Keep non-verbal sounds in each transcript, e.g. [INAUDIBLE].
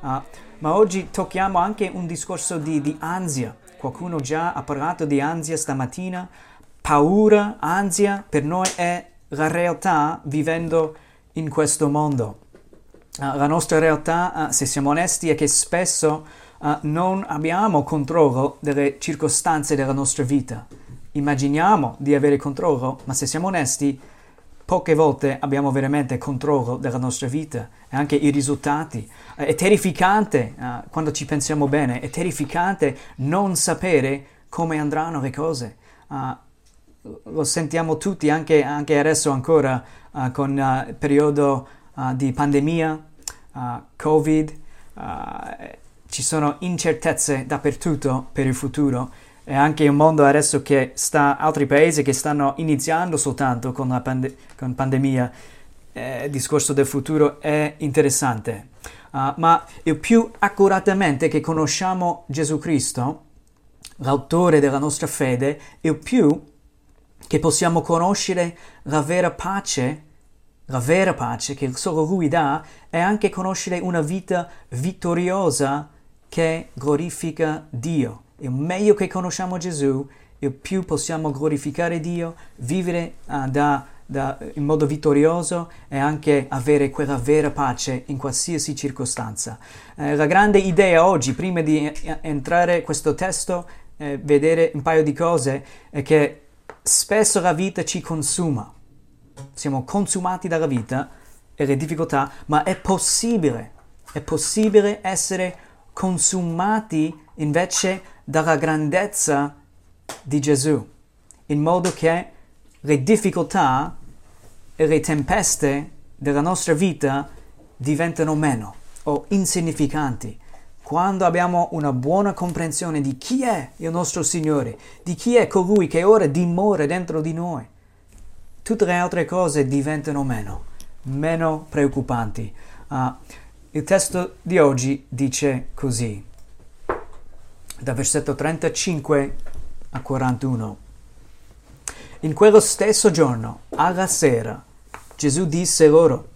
Uh, ma oggi tocchiamo anche un discorso di, di ansia. Qualcuno già ha parlato di ansia stamattina. Paura, ansia, per noi è la realtà vivendo in questo mondo. Uh, la nostra realtà, uh, se siamo onesti, è che spesso uh, non abbiamo controllo delle circostanze della nostra vita. Immaginiamo di avere controllo, ma se siamo onesti, poche volte abbiamo veramente controllo della nostra vita e anche i risultati. È terrificante uh, quando ci pensiamo bene, è terrificante non sapere come andranno le cose. Uh, lo sentiamo tutti anche, anche adesso ancora con il periodo di pandemia, Covid, ci sono incertezze dappertutto per il futuro e anche un mondo adesso che sta, altri paesi che stanno iniziando soltanto con la pande- con pandemia, eh, il discorso del futuro è interessante. Uh, ma il più accuratamente che conosciamo Gesù Cristo, l'autore della nostra fede, il più che possiamo conoscere la vera pace, la vera pace che solo Lui dà, è anche conoscere una vita vittoriosa che glorifica Dio il meglio che conosciamo Gesù, il più possiamo glorificare Dio, vivere uh, da, da, in modo vittorioso e anche avere quella vera pace in qualsiasi circostanza. Eh, la grande idea oggi, prima di eh, entrare in questo testo, eh, vedere un paio di cose, è che spesso la vita ci consuma. Siamo consumati dalla vita e le difficoltà, ma è possibile, è possibile essere consumati invece dalla grandezza di Gesù, in modo che le difficoltà e le tempeste della nostra vita diventano meno o insignificanti. Quando abbiamo una buona comprensione di chi è il nostro Signore, di chi è colui che ora dimora dentro di noi, tutte le altre cose diventano meno, meno preoccupanti. Uh, il testo di oggi dice così da versetto 35 a 41. In quello stesso giorno, alla sera, Gesù disse loro,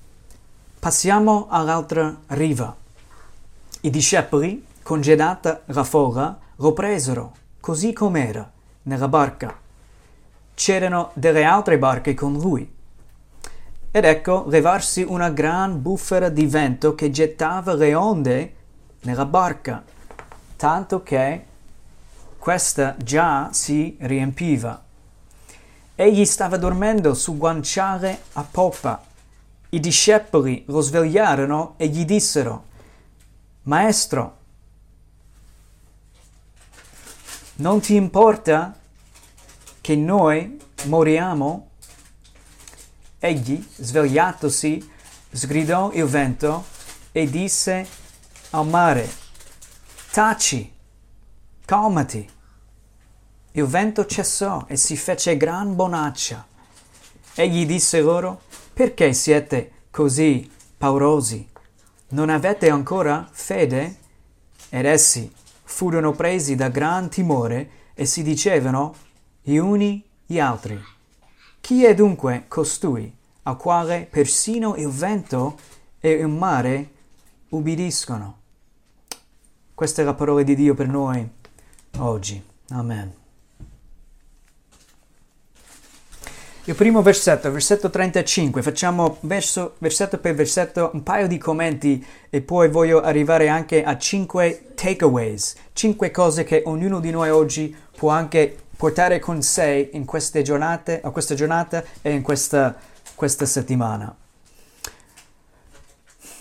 passiamo all'altra riva. I discepoli, congedata la folla, lo presero, così com'era, nella barca. C'erano delle altre barche con lui. Ed ecco levarsi una gran bufera di vento che gettava le onde nella barca tanto che questa già si riempiva. Egli stava dormendo sul guanciale a poppa. I discepoli lo svegliarono e gli dissero, Maestro, non ti importa che noi moriamo? Egli, svegliatosi, sgridò il vento e disse al mare, Taci, calmati. Il vento cessò e si fece gran bonaccia. Egli disse loro, perché siete così paurosi? Non avete ancora fede? Ed essi furono presi da gran timore e si dicevano gli uni gli altri. Chi è dunque costui, al quale persino il vento e il mare ubbidiscono? Questa è la parola di Dio per noi oggi. Amen. Il primo versetto, versetto 35, facciamo verso, versetto per versetto un paio di commenti e poi voglio arrivare anche a cinque takeaways, cinque cose che ognuno di noi oggi può anche portare con sé in queste giornate, a questa giornata e in questa, questa settimana.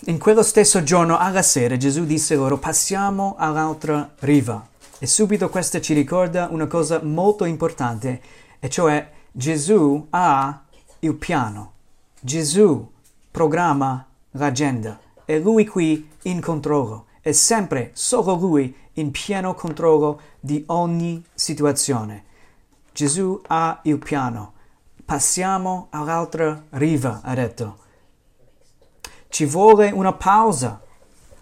In quello stesso giorno alla sera Gesù disse loro passiamo all'altra riva. E subito questo ci ricorda una cosa molto importante, e cioè Gesù ha il piano. Gesù programma l'agenda. È lui qui in controllo. È sempre solo lui in pieno controllo di ogni situazione. Gesù ha il piano. Passiamo all'altra riva, ha detto. Ci vuole una pausa,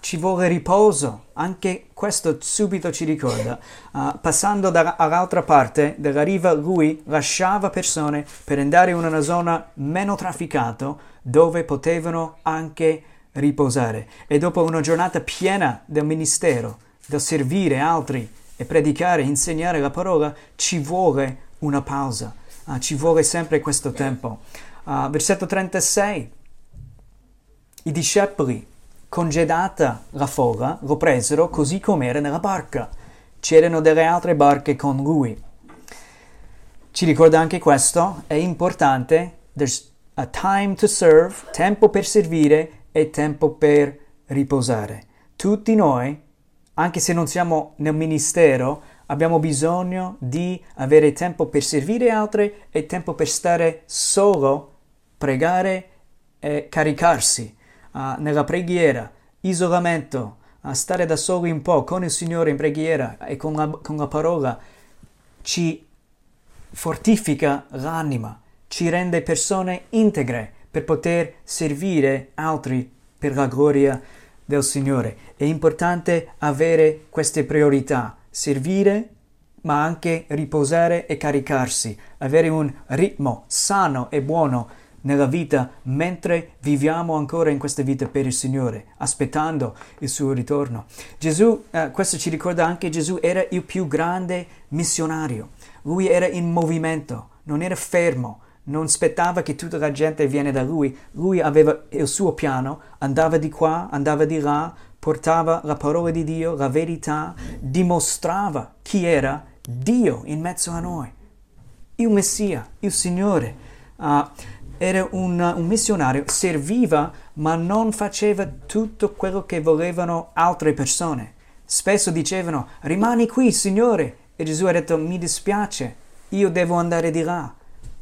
ci vuole riposo. Anche questo subito ci ricorda. Uh, passando dall'altra parte della riva, lui lasciava persone per andare in una zona meno trafficata dove potevano anche riposare. E dopo una giornata piena del ministero, del servire altri e predicare, insegnare la parola, ci vuole una pausa, uh, ci vuole sempre questo tempo. Uh, versetto 36. I discepoli, congedata la folla, lo presero così com'era nella barca. C'erano delle altre barche con lui. Ci ricorda anche questo, è importante, there's a time to serve, tempo per servire e tempo per riposare. Tutti noi, anche se non siamo nel ministero, abbiamo bisogno di avere tempo per servire altri e tempo per stare solo, pregare e caricarsi uh, nella preghiera, isolamento, uh, stare da soli un po' con il Signore in preghiera e con la, con la parola ci fortifica l'anima, ci rende persone integre per poter servire altri per la gloria del Signore. È importante avere queste priorità, servire ma anche riposare e caricarsi, avere un ritmo sano e buono nella vita mentre viviamo ancora in questa vita per il Signore, aspettando il suo ritorno. Gesù, eh, questo ci ricorda anche Gesù era il più grande missionario. Lui era in movimento, non era fermo, non aspettava che tutta la gente viene da lui. Lui aveva il suo piano, andava di qua, andava di là, portava la parola di Dio, la verità, dimostrava chi era Dio in mezzo a noi. Il Messia, il Signore. Uh, era un, un, missionario, serviva ma non faceva tutto quello che volevano altre persone. Spesso dicevano rimani qui, Signore. E Gesù ha detto mi dispiace, io devo andare di là.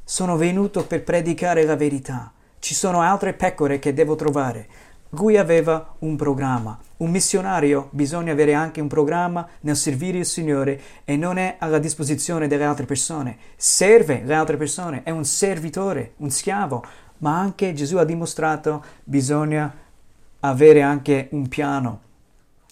Sono venuto per predicare la verità. Ci sono altre pecore che devo trovare. Lui aveva un programma. Un missionario bisogna avere anche un programma nel servire il Signore e non è alla disposizione delle altre persone. Serve le altre persone, è un servitore, un schiavo, ma anche Gesù ha dimostrato bisogna avere anche un piano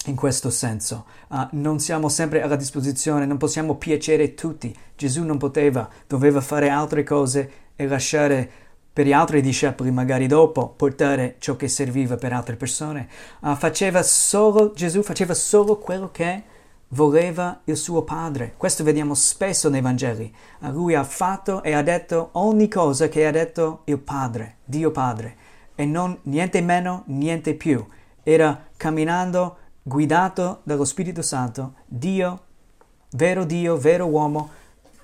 in questo senso. Uh, non siamo sempre alla disposizione, non possiamo piacere tutti. Gesù non poteva, doveva fare altre cose e lasciare per gli altri discepoli, magari dopo, portare ciò che serviva per altre persone. Uh, faceva solo, Gesù faceva solo quello che voleva il suo Padre. Questo vediamo spesso nei Vangeli. Uh, lui ha fatto e ha detto ogni cosa che ha detto il Padre, Dio Padre, e non niente meno, niente più. Era camminando guidato dallo Spirito Santo, Dio, vero Dio, vero uomo,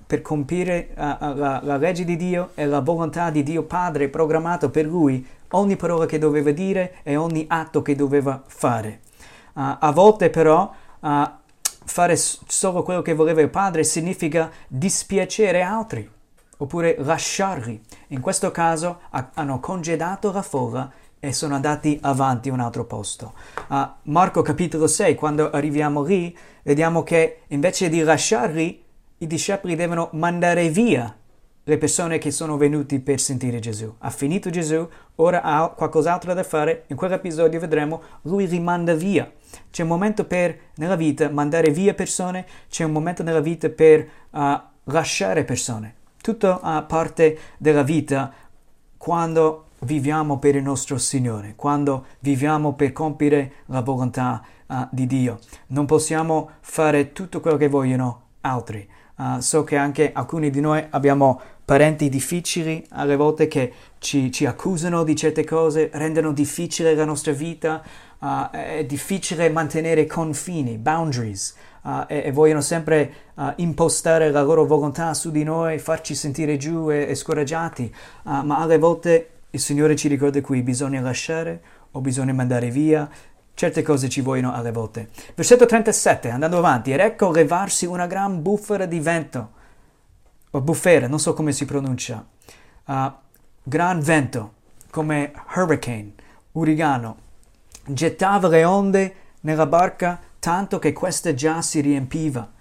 per compiere uh, la, la, legge di Dio e la volontà di Dio Padre programmato per lui ogni parola che doveva dire e ogni atto che doveva fare. Uh, a volte però uh, fare solo quello che voleva il Padre significa dispiacere altri oppure lasciarli. In questo caso hanno congedato la folla e sono andati avanti a un altro posto. Uh, Marco capitolo 6, quando arriviamo lì, vediamo che invece di lasciarli i discepoli devono mandare via le persone che sono venuti per sentire Gesù. Ha finito Gesù, ora ha qualcos'altro da fare. In quell'episodio vedremo, lui rimanda via. C'è un momento per, nella vita, mandare via persone, c'è un momento nella vita per uh, lasciare persone. Tutto uh, parte della vita quando viviamo per il nostro Signore, quando viviamo per compiere la volontà uh, di Dio. Non possiamo fare tutto quello che vogliono altri. Uh, so che anche alcuni di noi abbiamo parenti difficili, alle volte che ci, ci accusano di certe cose, rendono difficile la nostra vita, uh, è difficile mantenere confini, boundaries, uh, e, e, vogliono sempre impostare la loro volontà su di noi, farci sentire giù e, e scoraggiati, ma alle volte il Signore ci ricorda qui, bisogna lasciare o bisogna mandare via, Certe cose ci vogliono alle volte. Versetto 37, andando avanti, ed ecco levarsi una gran bufera di vento, o bufera, non so come si pronuncia, uh, gran vento, come hurricane, uragano, gettava le onde nella barca tanto che questa già si riempiva.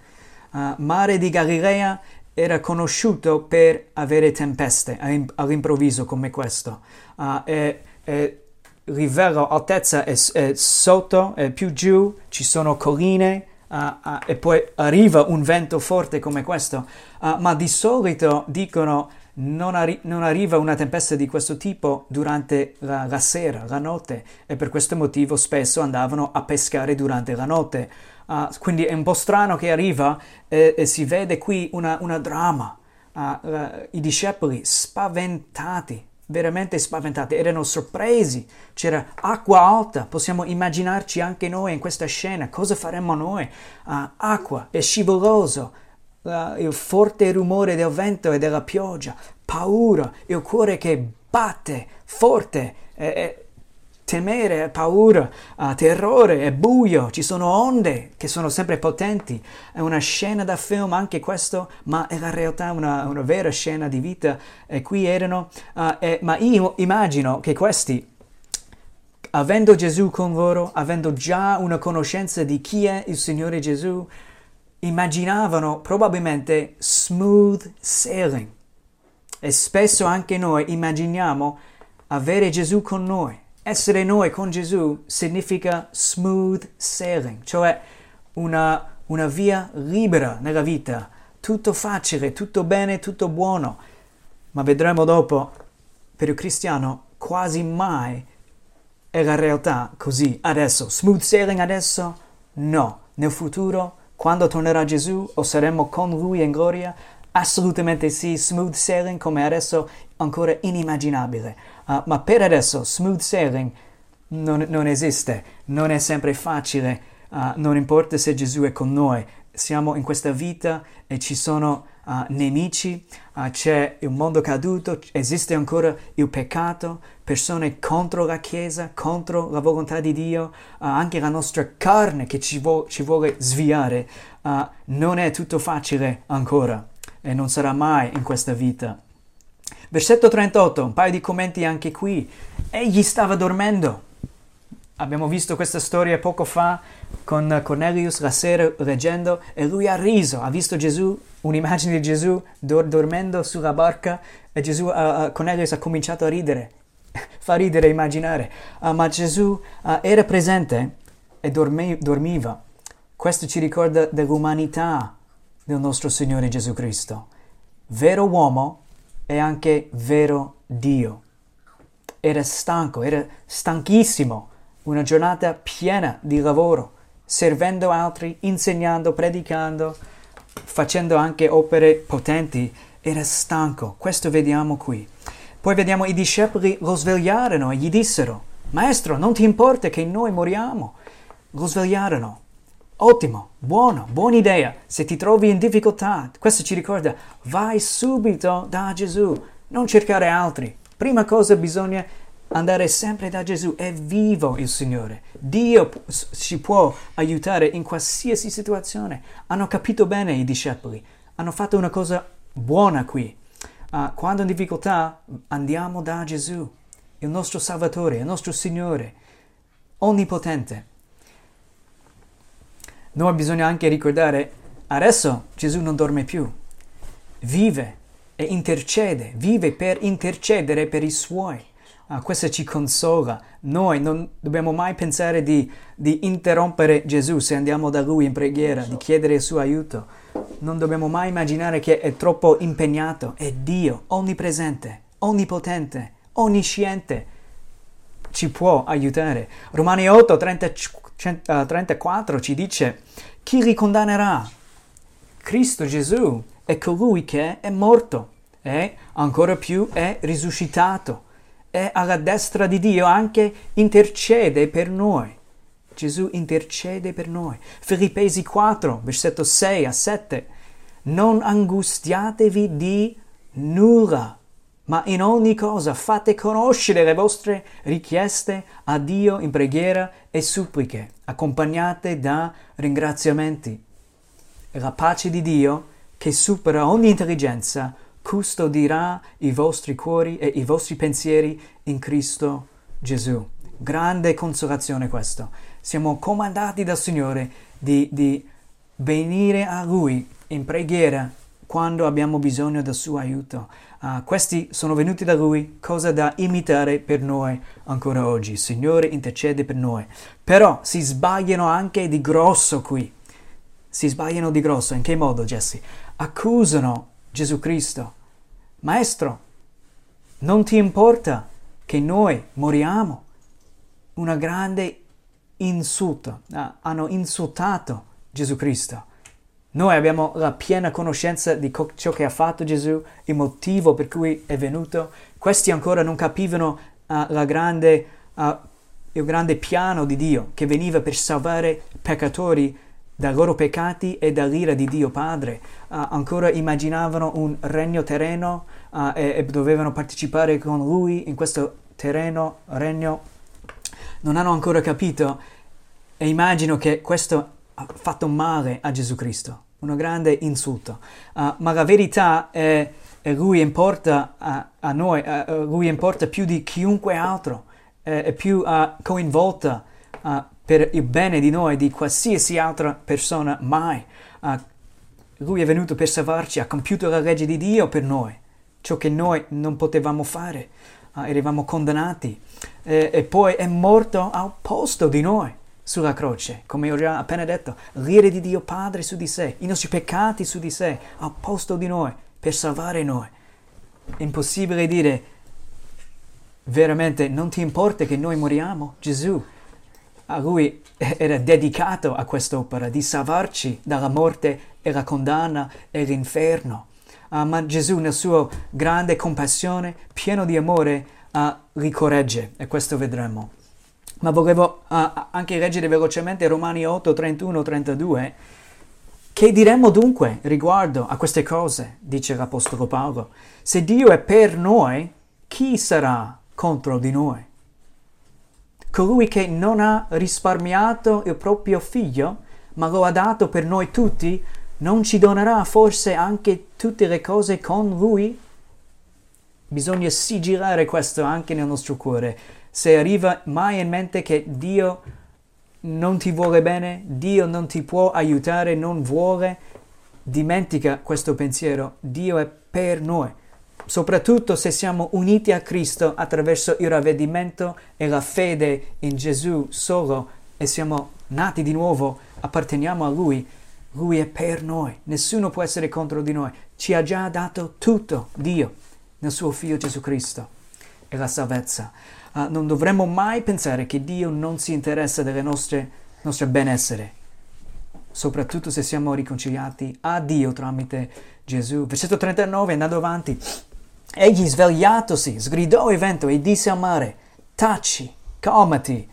Uh, mare di Galilea era conosciuto per avere tempeste all'improvviso come questo. Uh, e, e livello altezza è, è sotto, è più giù, ci sono colline uh, uh, e poi arriva un vento forte come questo, uh, ma di solito dicono non, arri- non, arriva una tempesta di questo tipo durante la, la, sera, la notte, e per questo motivo spesso andavano a pescare durante la notte. Quindi è un po' strano che arriva e, e si vede qui una, una dramma. I discepoli spaventati, veramente spaventati, erano sorpresi. C'era acqua alta, possiamo immaginarci anche noi in questa scena. Cosa faremmo noi? acqua, è scivoloso uh, il forte rumore del vento e della pioggia, paura, il cuore che batte forte, e, e temere, paura, uh, terrore, è buio, ci sono onde che sono sempre potenti. È una scena da film anche questo, ma è la realtà una, una vera scena di vita. E qui erano, uh, e, ma io immagino che questi avendo Gesù con loro, avendo già una conoscenza di chi è il Signore Gesù, immaginavano probabilmente smooth sailing. E spesso anche noi immaginiamo avere Gesù con noi. Essere noi con Gesù significa smooth sailing, cioè una, una via libera nella vita, tutto facile, tutto bene, tutto buono. Ma vedremo dopo, per il cristiano quasi mai è la realtà così. Adesso, smooth sailing adesso? No. Nel futuro quando tornerà Gesù o saremo con Lui in gloria? Assolutamente sì, smooth sailing come adesso ancora inimmaginabile. Uh, ma per adesso smooth sailing non, non esiste, non è sempre facile, uh, non importa se Gesù è con noi, siamo in questa vita e ci sono uh, nemici, c'è il mondo caduto, esiste ancora il peccato, persone contro la Chiesa, contro la volontà di Dio, anche la nostra carne che ci, vo- ci vuole sviare. non è tutto facile ancora e non sarà mai in questa vita. Versetto 38, un paio di commenti anche qui. Egli stava dormendo. Abbiamo visto questa storia poco fa con Cornelius la sera leggendo e lui ha riso, ha visto Gesù, un'immagine di Gesù dor- dormendo sulla barca e Gesù, uh, Cornelius ha cominciato a ridere. [LAUGHS] Fa ridere immaginare, uh, ma Gesù uh, era presente e dormi- dormiva. Questo ci ricorda dell'umanità del nostro Signore Gesù Cristo. Vero uomo e anche vero Dio. Era stanco, era stanchissimo una giornata piena di lavoro, servendo altri, insegnando, predicando, facendo anche opere potenti. Era stanco, questo vediamo qui. Poi vediamo i discepoli lo svegliarono e gli dissero, Maestro, non ti importa che noi moriamo? Lo svegliarono. Ottimo, buono, buona idea. Se ti trovi in difficoltà, questo ci ricorda, vai subito da Gesù, non cercare altri. Prima cosa bisogna andare sempre da Gesù, è vivo il Signore. Dio ci può aiutare in qualsiasi situazione. Hanno capito bene i discepoli, hanno fatto una cosa buona qui. Uh, quando in difficoltà andiamo da Gesù, il nostro Salvatore, il nostro Signore, onnipotente. Noi bisogna anche ricordare, adesso Gesù non dorme più, vive e intercede, vive per intercedere per i suoi. Ah, questo ci consola. Noi non dobbiamo mai pensare di, di, interrompere Gesù se andiamo da Lui in preghiera, di chiedere il suo aiuto. Non dobbiamo mai immaginare che è troppo impegnato. È Dio, onnipresente, onnipotente, onnisciente. Ci può aiutare. Romani 8, 30, 34 ci dice, chi ricondannerà? Cristo Gesù è colui che è morto e ancora più è risuscitato è alla destra di Dio, anche intercede per noi. Gesù intercede per noi. Filippesi 4, versetto 6 a 7. Non angustiatevi di nulla, ma in ogni cosa fate conoscere le vostre richieste a Dio in preghiera e suppliche, accompagnate da ringraziamenti. E la pace di Dio, che supera ogni intelligenza, custodirà i vostri cuori e i vostri pensieri in Cristo Gesù. Grande consolazione questo. Siamo comandati dal Signore di, di venire a Lui in preghiera quando abbiamo bisogno del suo aiuto. Uh, questi sono venuti da Lui, cosa da imitare per noi ancora oggi. Il Signore intercede per noi. Però si sbagliano anche di grosso qui. Si sbagliano di grosso. In che modo, Jesse? Accusano Gesù Cristo. Maestro, non ti importa che noi moriamo? Una grande insulto. Ah, hanno insultato Gesù Cristo. Noi abbiamo la piena conoscenza di co- ciò che ha fatto Gesù, il motivo per cui è venuto. Questi ancora non capivano uh, grande, uh, il grande piano di Dio che veniva per salvare peccatori dai loro peccati e dall'ira di Dio Padre. Uh, ancora immaginavano un regno terreno e, e dovevano partecipare con Lui in questo terreno, regno. Non hanno ancora capito e immagino che questo ha fatto male a Gesù Cristo un grande insulto. Uh, ma la verità è che lui importa a, a noi, uh, lui importa più di chiunque altro, è, è più uh, coinvolta per il bene di noi di qualsiasi altra persona mai. lui è venuto per salvarci, ha compiuto la legge di Dio per noi, ciò che noi non potevamo fare, eravamo condannati, e, e poi è morto al posto di noi sulla croce, come ho già appena detto, l'ira di Dio Padre su di sé, i nostri peccati su di sé, al posto di noi, per salvare noi. È impossibile dire, veramente non ti importa che noi moriamo? Gesù, a lui era dedicato a quest'opera di salvarci dalla morte e la condanna e l'inferno. Uh, ma Gesù nel suo grande compassione, pieno di amore, uh, li corregge e questo vedremo. Ma volevo uh, anche leggere velocemente Romani 8, 31, 32. Che diremmo dunque riguardo a queste cose, dice l'Apostolo Paolo? Se Dio è per noi, chi sarà contro di noi? Colui che non ha risparmiato il proprio figlio, ma lo ha dato per noi tutti, non ci donerà forse anche tutte le cose con lui? Bisogna sigillare questo anche nel nostro cuore se arriva mai in mente che Dio non ti vuole bene, Dio non ti può aiutare, non vuole, dimentica questo pensiero. Dio è per noi, soprattutto se siamo uniti a Cristo attraverso il ravvedimento e la fede in Gesù solo e siamo nati di nuovo, apparteniamo a Lui. Lui è per noi, nessuno può essere contro di noi. Ci ha già dato tutto Dio nel suo Figlio Gesù Cristo e la salvezza uh, non dovremmo mai pensare che Dio non si interessa del nostro benessere, soprattutto se siamo riconciliati a Dio tramite Gesù. Versetto 39, andando avanti. Egli svegliatosi, sgridò il vento e disse al mare, taci, calmati.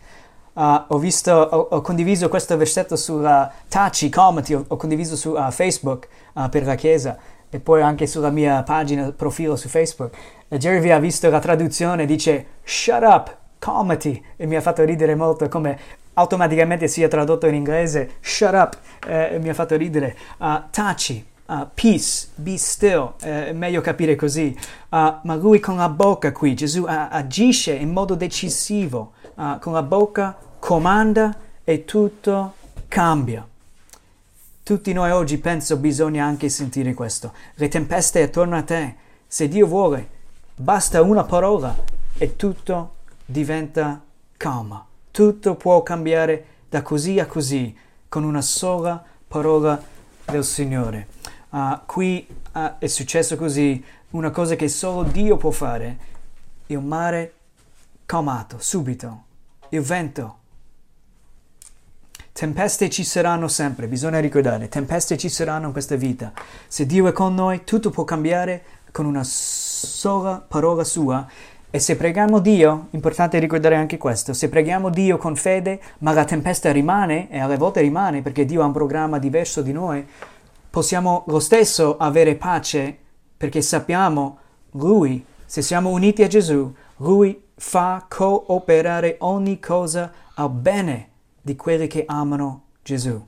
Uh, ho, visto, ho, ho, condiviso questo versetto sulla taci, calmati, ho, ho condiviso su uh, Facebook uh, per la Chiesa e poi anche sulla mia pagina profilo su Facebook. E Jerry ha visto la traduzione, dice shut up, calmati, e mi ha fatto ridere molto come automaticamente sia tradotto in inglese shut up, eh, mi ha fatto ridere. Uh, taci, uh, peace, be still, eh, è meglio capire così. Uh, ma lui con la bocca qui, Gesù agisce in modo decisivo, con la bocca comanda e tutto cambia. Tutti noi oggi penso bisogna anche sentire questo. Le tempeste attorno a te, se Dio vuole, basta una parola e tutto diventa calma. Tutto può cambiare da così a così con una sola parola del Signore. Uh, qui uh, è successo così, una cosa che solo Dio può fare. Il mare calmato, subito. Il vento Tempeste ci saranno sempre, bisogna ricordare, tempeste ci saranno in questa vita. Se Dio è con noi, tutto può cambiare con una sola parola sua. E se preghiamo Dio, importante ricordare anche questo, se preghiamo Dio con fede, ma la tempesta rimane, e alle volte rimane perché Dio ha un programma diverso di noi, possiamo lo stesso avere pace perché sappiamo Lui, se siamo uniti a Gesù, Lui fa cooperare ogni cosa al bene di quelli che amano Gesù.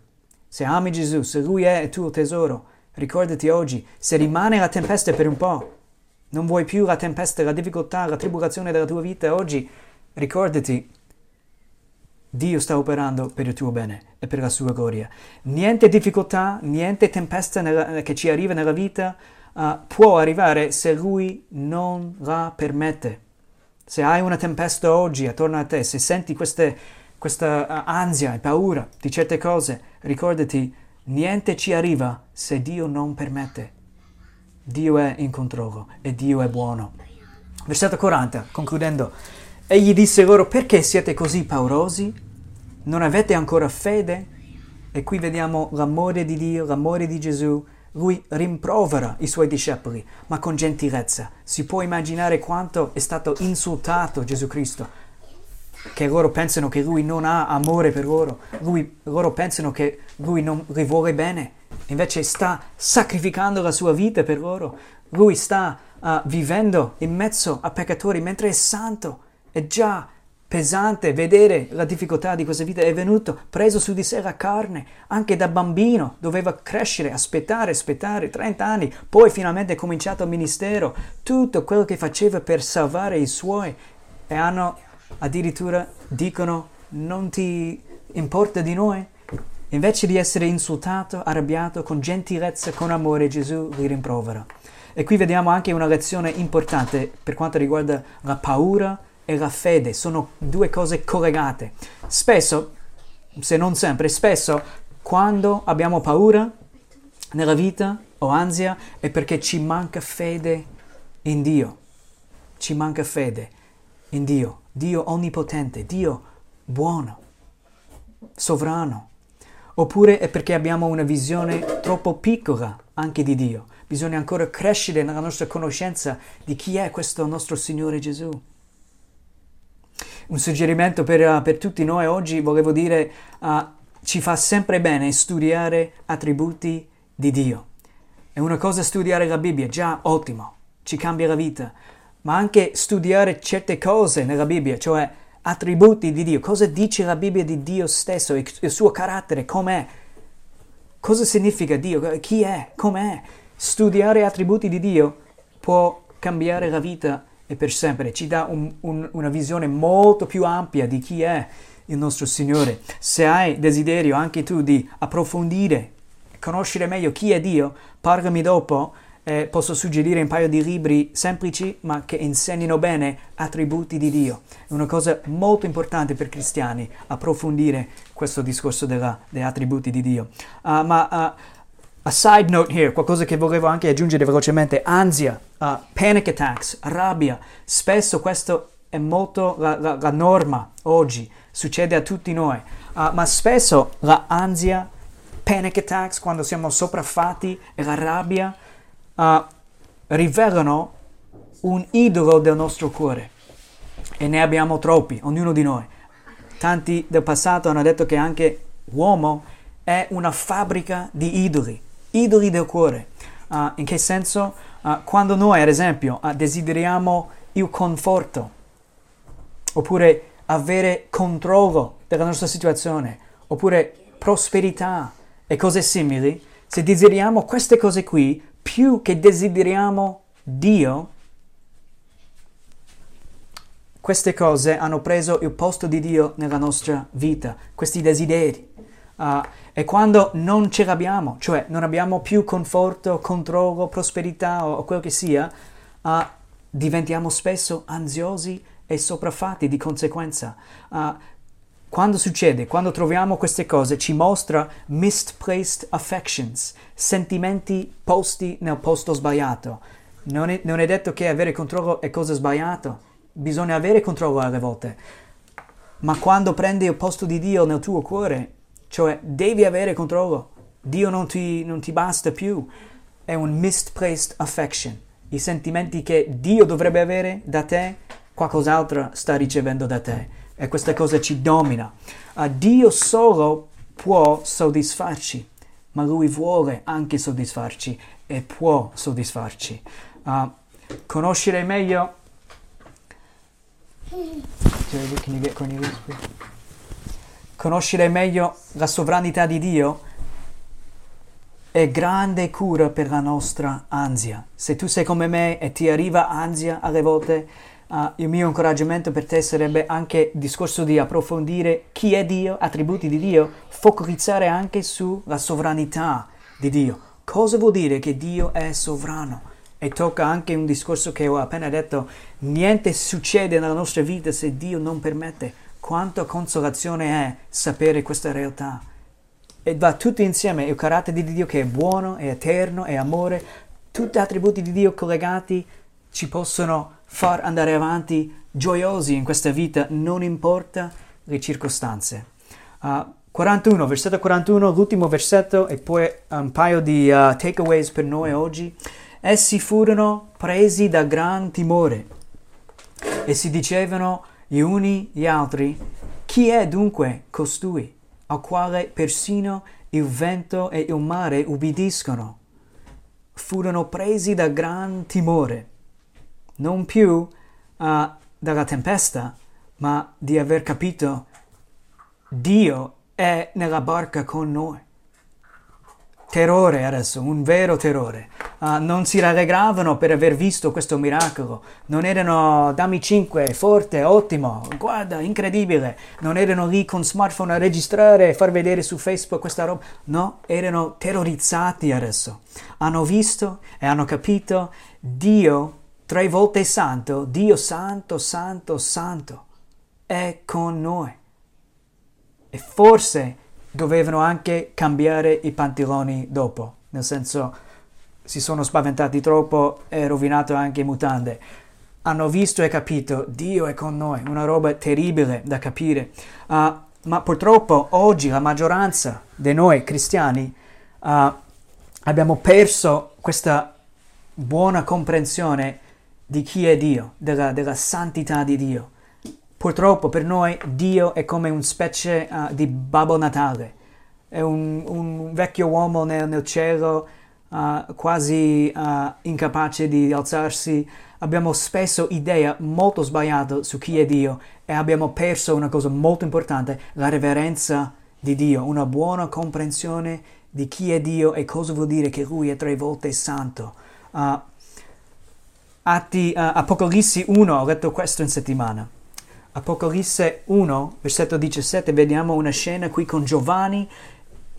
Se ami Gesù, se Lui è il tuo tesoro, ricordati oggi, se rimane la tempesta per un po', non vuoi più la tempesta, la difficoltà, la tribolazione della tua vita oggi, ricordati, Dio sta operando per il tuo bene e per la sua gloria. Niente difficoltà, niente tempesta nella, che ci arriva nella vita uh, può arrivare se Lui non la permette. Se hai una tempesta oggi attorno a te, se senti queste questa uh, ansia e paura di certe cose, ricordati, niente ci arriva se Dio non permette. Dio è in controllo e Dio è buono. Versetto 40, concludendo. Egli disse loro, perché siete così paurosi? Non avete ancora fede? E qui vediamo l'amore di Dio, l'amore di Gesù. Lui rimprovera i suoi discepoli, ma con gentilezza. Si può immaginare quanto è stato insultato Gesù Cristo che loro pensano che lui non ha amore per loro, lui, loro pensano che lui non li vuole bene, invece sta sacrificando la sua vita per loro, lui sta uh, vivendo in mezzo a peccatori mentre è santo, è già pesante vedere la difficoltà di questa vita, è venuto preso su di sé la carne, anche da bambino. Doveva crescere, aspettare, aspettare 30 anni, poi finalmente è cominciato il ministero, tutto quello che faceva per salvare i suoi. E hanno addirittura dicono non ti importa di noi? Invece di essere insultato, arrabbiato, con gentilezza, con amore, Gesù li rimprovera. E qui vediamo anche una lezione importante per quanto riguarda la paura e la fede. Sono due cose collegate. Spesso, se non sempre, spesso quando abbiamo paura nella vita o ansia è perché ci manca fede in Dio. Ci manca fede in Dio. Dio onnipotente, Dio buono, sovrano. Oppure è perché abbiamo una visione troppo piccola anche di Dio. Bisogna ancora crescere nella nostra conoscenza di chi è questo nostro Signore Gesù. Un suggerimento per, uh, per tutti noi oggi, volevo dire, uh, ci fa sempre bene studiare attributi di Dio. È una cosa studiare la Bibbia, già ottimo, ci cambia la vita, ma anche studiare certe cose nella Bibbia, cioè attributi di Dio, cosa dice la Bibbia di Dio stesso, il suo carattere, com'è, cosa significa Dio, chi è, com'è. Studiare attributi di Dio può cambiare la vita e per sempre, ci dà un, un, una visione molto più ampia di chi è il nostro Signore. Se hai desiderio anche tu di approfondire, conoscere meglio chi è Dio, parlami dopo eh, posso suggerire un paio di libri semplici ma che insegnino bene attributi di Dio. È una cosa molto importante per cristiani approfondire questo discorso della, degli attributi di Dio. Uh, ma uh, a side note here, qualcosa che volevo anche aggiungere velocemente, ansia, uh, panic attacks, rabbia, spesso questo è molto la, la, la norma oggi, succede a tutti noi, ma spesso la ansia, panic attacks, quando siamo sopraffatti e la rabbia, uh, rivelano un idolo del nostro cuore e ne abbiamo troppi, ognuno di noi. Tanti del passato hanno detto che anche l'uomo è una fabbrica di idoli, idoli del cuore. Uh, in che senso? Uh, quando noi, ad esempio, uh, desideriamo il conforto, oppure avere controllo della nostra situazione, oppure prosperità e cose simili, se desideriamo queste cose qui, più che desideriamo Dio, queste cose hanno preso il posto di Dio nella nostra vita, questi desideri. Uh, e quando non ce l'abbiamo, cioè non abbiamo più conforto, controllo, prosperità o, o quello che sia, uh, diventiamo spesso ansiosi e sopraffatti di conseguenza. Uh, quando succede, quando troviamo queste cose, ci mostra misplaced affections, sentimenti posti nel posto sbagliato. Non è, non è detto che avere controllo è cosa sbagliata, bisogna avere controllo alle volte. Ma quando prendi il posto di Dio nel tuo cuore, cioè devi avere controllo, Dio non ti, non ti basta più, è un misplaced affection. I sentimenti che Dio dovrebbe avere da te, qualcos'altro sta ricevendo da te e questa cosa ci domina. Uh, Dio solo può soddisfarci, ma Lui vuole anche soddisfarci e può soddisfarci. Uh, conoscere meglio... Conoscere meglio la sovranità di Dio è grande cura per la nostra ansia. Se tu sei come me e ti arriva ansia alle volte, Uh, il mio incoraggiamento per te sarebbe anche il discorso di approfondire chi è Dio, attributi di Dio, focalizzare anche sulla sovranità di Dio. Cosa vuol dire che Dio è sovrano? E tocca anche un discorso che ho appena detto, niente succede nella nostra vita se Dio non permette. Quanta consolazione è sapere questa realtà. E va tutto insieme, il carattere di Dio che è buono, è eterno, è amore, tutti attributi di Dio collegati ci possono far andare avanti gioiosi in questa vita, non importa le circostanze. Uh, 41, versetto 41, l'ultimo versetto e poi un paio di uh, takeaways per noi oggi. Essi furono presi da gran timore e si dicevano gli uni gli altri, chi è dunque costui, al quale persino il vento e il mare ubbidiscono? Furono presi da gran timore, non più uh, dalla tempesta, ma di aver capito Dio è nella barca con noi. Terrore adesso, un vero terrore. Uh, non si rallegravano per aver visto questo miracolo. Non erano dammi 5, forte, ottimo, guarda, incredibile. Non erano lì con smartphone a registrare e far vedere su Facebook questa roba. No, erano terrorizzati adesso. Hanno visto e hanno capito Dio tre volte santo, Dio santo, santo, santo, è con noi. E forse dovevano anche cambiare i pantaloni dopo, nel senso si sono spaventati troppo e rovinato anche i mutande. Hanno visto e capito, Dio è con noi, una roba terribile da capire. Uh, ma purtroppo oggi la maggioranza di noi cristiani uh, abbiamo perso questa buona comprensione di chi è Dio, della, della santità di Dio. Purtroppo per noi Dio è come una specie uh, di Babbo Natale, è un, un vecchio uomo nel, nel cielo uh, quasi uh, incapace di alzarsi. Abbiamo spesso idea molto sbagliata su chi è Dio e abbiamo perso una cosa molto importante, la reverenza di Dio, una buona comprensione di chi è Dio e cosa vuol dire che Lui è tre volte santo. Uh, Atti, Apocalisse 1, ho letto questo in settimana. Apocalisse 1, versetto 17, vediamo una scena qui con Giovanni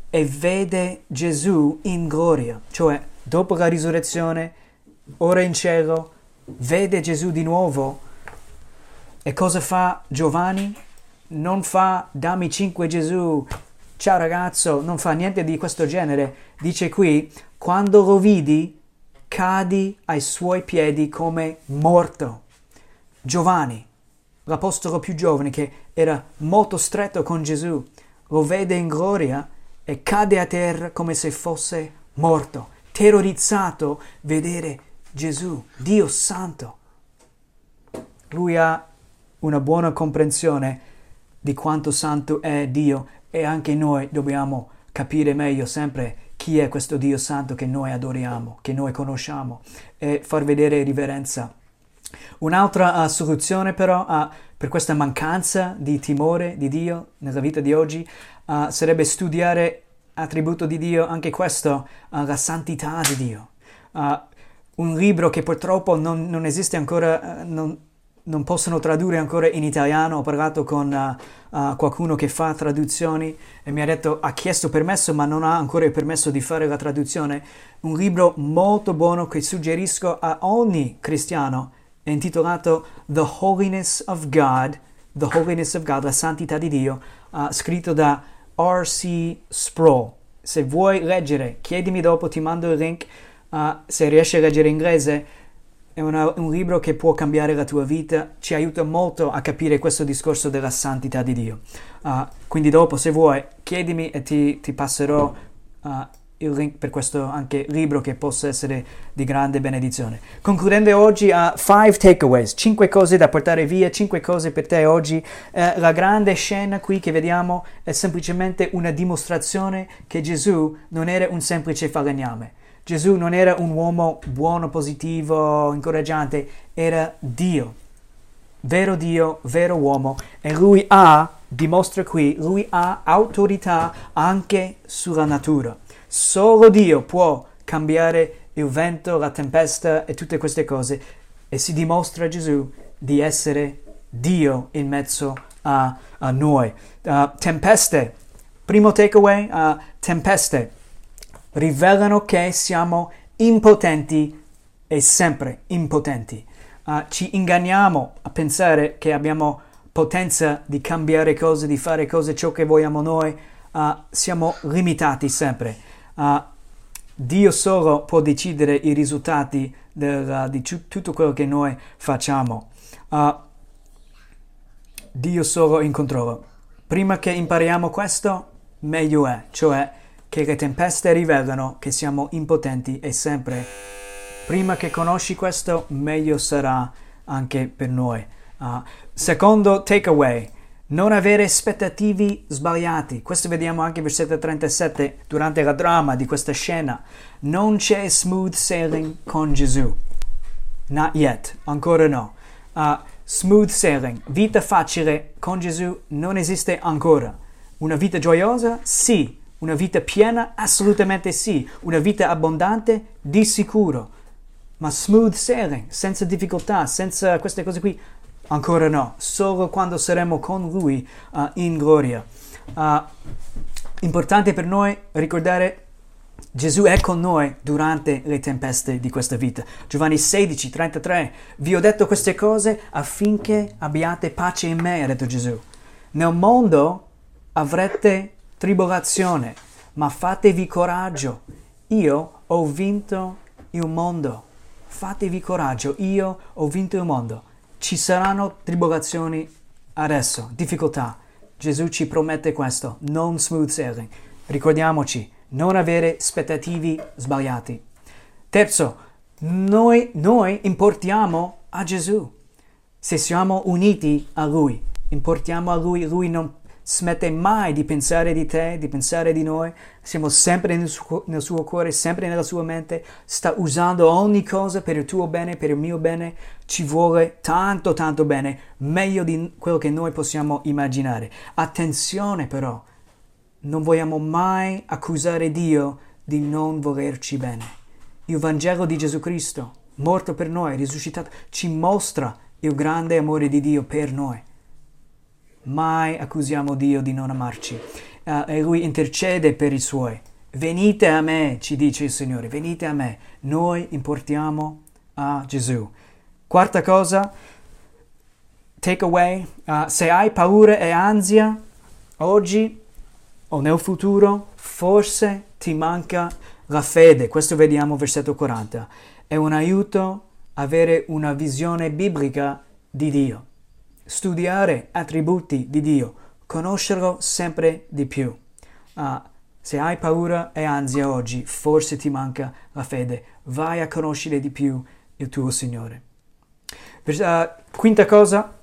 e vede Gesù in gloria, cioè dopo la risurrezione, ora in cielo, vede Gesù di nuovo. E cosa fa Giovanni? Non fa dammi cinque Gesù, ciao ragazzo, non fa niente di questo genere. Dice qui, quando lo vidi, cadi ai suoi piedi come morto. Giovanni, l'apostolo più giovane che era molto stretto con Gesù, lo vede in gloria e cade a terra come se fosse morto, terrorizzato vedere Gesù, Dio Santo. Lui ha una buona comprensione di quanto santo è Dio e anche noi dobbiamo capire meglio sempre chi è questo Dio Santo che noi adoriamo, che noi conosciamo e far vedere riverenza Un'altra uh, soluzione però uh, per questa mancanza di timore di Dio nella vita di oggi uh, sarebbe studiare attributo di Dio, anche questo, la santità di Dio. un libro che purtroppo non, non esiste ancora, non, non, possono tradurre ancora in italiano. Ho parlato con qualcuno che fa traduzioni e mi ha detto ha chiesto permesso ma non ha ancora il permesso di fare la traduzione. Un libro molto buono che suggerisco a ogni cristiano è intitolato The Holiness of God, The Holiness of God, la santità di Dio, uh, scritto da R.C. Sproul. Se vuoi leggere, chiedimi dopo, ti mando il link. Uh, se riesci a leggere inglese, è una, un libro che può cambiare la tua vita, ci aiuta molto a capire questo discorso della santità di Dio. Uh, quindi dopo, se vuoi, chiedimi e ti, ti passerò uh, il link per questo anche libro che possa essere di grande benedizione. Concludendo oggi a uh, five takeaways, cinque cose da portare via, cinque cose per te oggi. Eh, la grande scena qui che vediamo è semplicemente una dimostrazione che Gesù non era un semplice falegname. Gesù non era un uomo buono, positivo, incoraggiante, era Dio, vero Dio, vero uomo e lui ha, dimostra qui, lui ha autorità anche sulla natura. Solo Dio può cambiare il vento, la tempesta e tutte queste cose e si dimostra Gesù di essere Dio in mezzo a, a noi. Uh, tempeste, primo takeaway, uh, tempeste rivelano che siamo impotenti e sempre impotenti. Uh, ci inganniamo a pensare che abbiamo potenza di cambiare cose, di fare cose ciò che vogliamo noi, uh, siamo limitati sempre. Uh, Dio solo può decidere i risultati del, di tutto quello che noi facciamo. Dio solo in controllo. Prima che impariamo questo, meglio è, cioè che le tempeste rivelano che siamo impotenti e sempre, prima che conosci questo, meglio sarà anche per noi. Uh, secondo takeaway, non avere aspettativi sbagliati. Questo vediamo anche versetto 37 durante la dramma di questa scena. Non c'è smooth sailing con Gesù. Not yet, ancora no. Uh, smooth sailing, vita facile con Gesù non esiste ancora. Una vita gioiosa? Sì. Una vita piena? Assolutamente sì. Una vita abbondante? Di sicuro. Ma smooth sailing, senza difficoltà, senza queste cose qui? Ancora no. Solo quando saremo con Lui uh, in gloria. Uh, importante per noi ricordare Gesù è con noi durante le tempeste di questa vita. Giovanni 16, 33. Vi ho detto queste cose affinché abbiate pace in me, ha detto Gesù. Nel mondo avrete tribolazione, ma fatevi coraggio. Io ho vinto il mondo. Fatevi coraggio, io ho vinto il mondo. Ci saranno tribolazioni adesso, difficoltà. Gesù ci promette questo, non smooth sailing. Ricordiamoci, non avere aspettativi sbagliati. Terzo, noi, noi importiamo a Gesù. Se siamo uniti a Lui, importiamo a Lui, Lui non smette mai di pensare di te, di pensare di noi, siamo sempre nel suo, nel suo, cuore, sempre nella sua mente, sta usando ogni cosa per il tuo bene, per il mio bene, ci vuole tanto tanto bene, meglio di quello che noi possiamo immaginare. Attenzione però, non vogliamo mai accusare Dio di non volerci bene. Il Vangelo di Gesù Cristo, morto per noi, risuscitato, ci mostra il grande amore di Dio per noi. Mai accusiamo Dio di non amarci. Uh, e Lui intercede per i Suoi. Venite a me, ci dice il Signore, venite a me. Noi importiamo a Gesù. Quarta cosa, take away. Uh, se hai paura e ansia, oggi o nel futuro, forse ti manca la fede. Questo vediamo versetto 40. È un aiuto avere una visione biblica di Dio, studiare attributi di Dio, conoscerlo sempre di più. Uh, se hai paura e ansia oggi, forse ti manca la fede. Vai a conoscere di più il tuo Signore. Uh, quinta cosa,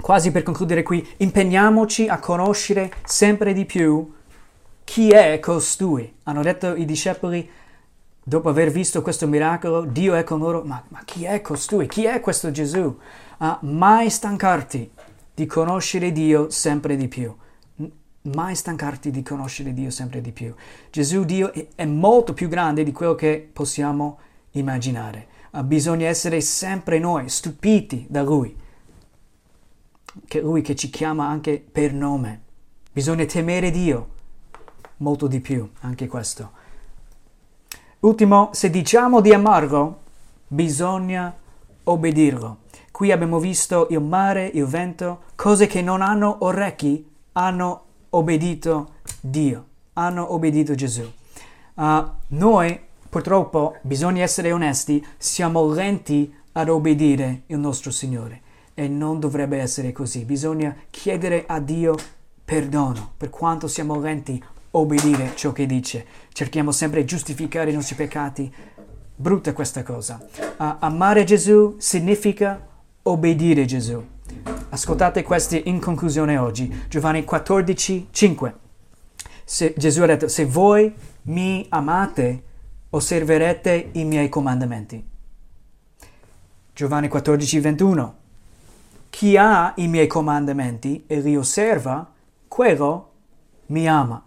quasi per concludere qui, impegniamoci a conoscere sempre di più chi è costui? Hanno detto i discepoli, dopo aver visto questo miracolo, Dio è con loro, ma, ma chi è costui? Chi è questo Gesù? Uh, mai stancarti di conoscere Dio sempre di più. Mai stancarti di conoscere Dio sempre di più. Gesù, Dio, è molto più grande di quello che possiamo immaginare. Bisogna essere sempre noi stupiti da Lui. Che Lui che ci chiama anche per nome. Bisogna temere Dio molto di più, anche questo. Ultimo, se diciamo di amarlo, bisogna obbedirlo. Qui abbiamo visto il mare, il vento, cose che non hanno orecchi, hanno obbedito Dio, hanno obbedito Gesù. Uh, noi, purtroppo, bisogna essere onesti, siamo lenti ad obbedire il nostro Signore e non dovrebbe essere così. Bisogna chiedere a Dio perdono per quanto siamo lenti obbedire ciò che dice. Cerchiamo sempre di giustificare i nostri peccati. Brutta questa cosa. Uh, amare Gesù significa obbedire Gesù. Ascoltate questi in conclusione oggi. Giovanni 14, 5. Se, Gesù ha detto, se voi mi amate, osserverete i miei comandamenti. Giovanni 14, 21. Chi ha i miei comandamenti e li osserva, quello mi ama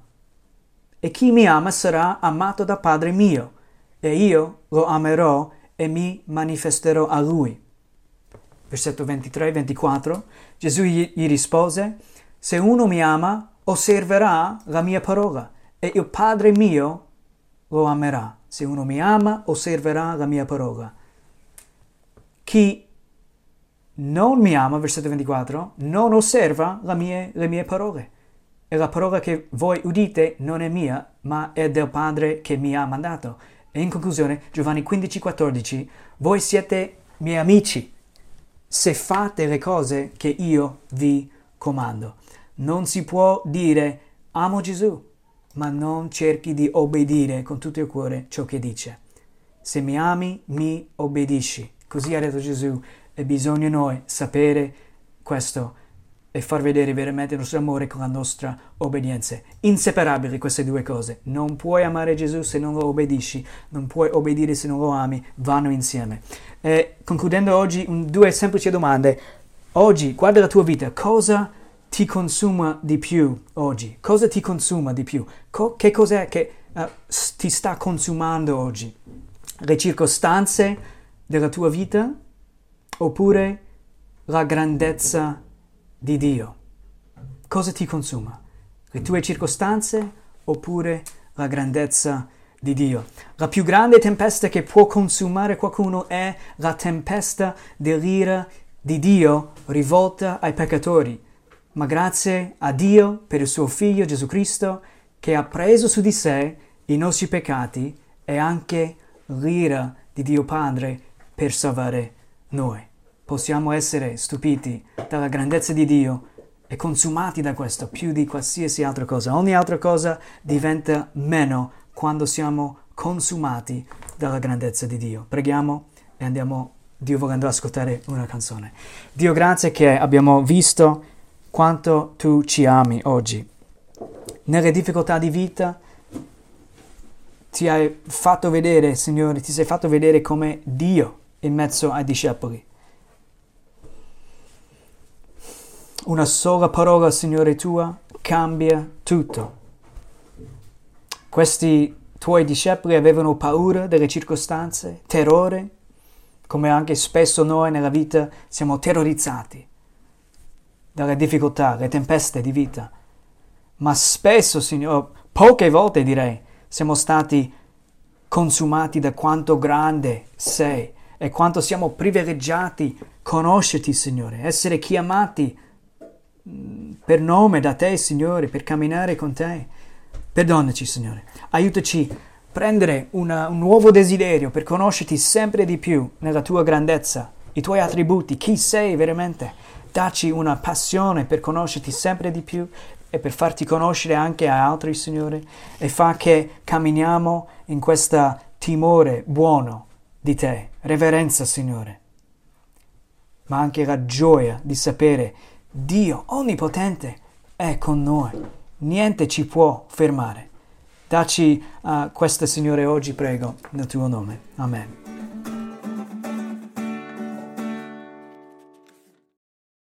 e chi mi ama sarà amato da Padre mio, e io lo amerò e mi manifesterò a lui. Versetto 23-24, Gesù gli, rispose, se uno mi ama, osserverà la mia parola, e il Padre mio lo amerà. Se uno mi ama, osserverà la mia parola. Chi non mi ama, versetto 24, non osserva mie, le mie parole e la parola che voi udite non è mia, ma è del Padre che mi ha mandato. E in conclusione, Giovanni 15,14, voi siete miei amici se fate le cose che io vi comando. Non si può dire amo Gesù, ma non cerchi di obbedire con tutto il cuore ciò che dice. Se mi ami, mi obbedisci. Così ha detto Gesù e bisogna noi sapere questo e far vedere veramente il nostro amore con la nostra obbedienza. Inseparabili queste due cose. Non puoi amare Gesù se non lo obbedisci, non puoi obbedire se non lo ami, vanno insieme. E concludendo oggi, un, due semplici domande. Oggi, guarda la tua vita, cosa ti consuma di più oggi? Cosa ti consuma di più? Co- che cos'è che uh, ti sta consumando oggi? Le circostanze della tua vita oppure la grandezza di Dio. Cosa ti consuma? Le tue circostanze oppure la grandezza di Dio? La più grande tempesta che può consumare qualcuno è la tempesta dell'ira di Dio rivolta ai peccatori. Ma grazie a Dio per il suo Figlio Gesù Cristo che ha preso su di sé i nostri peccati e anche l'ira di Dio Padre per salvare noi possiamo essere stupiti dalla grandezza di Dio e consumati da questo più di qualsiasi altra cosa. Ogni altra cosa diventa meno quando siamo consumati dalla grandezza di Dio. Preghiamo e andiamo, Dio volendo, ascoltare una canzone. Dio, grazie che abbiamo visto quanto tu ci ami oggi. Nelle difficoltà di vita ti hai fatto vedere, Signore, ti sei fatto vedere come Dio in mezzo ai discepoli. Una sola parola, Signore tua, cambia tutto. Questi tuoi discepoli avevano paura delle circostanze, terrore, come anche spesso noi nella vita siamo terrorizzati dalle difficoltà, le tempeste di vita. Ma spesso, Signore, poche volte direi, siamo stati consumati da quanto grande sei e quanto siamo privilegiati conoscerti, Signore, essere chiamati per nome da te, Signore, per camminare con te. Perdonaci, Signore. Aiutaci a prendere una, un nuovo desiderio per conoscerti sempre di più nella tua grandezza, i tuoi attributi, chi sei veramente. Dacci una passione per conoscerti sempre di più e per farti conoscere anche a altri, Signore, e fa che camminiamo in questo timore buono di te, reverenza, Signore, ma anche la gioia di sapere Dio onnipotente è con noi. Niente ci può fermare. Dacci uh, questa, Signore, oggi, prego, nel tuo nome. Amen.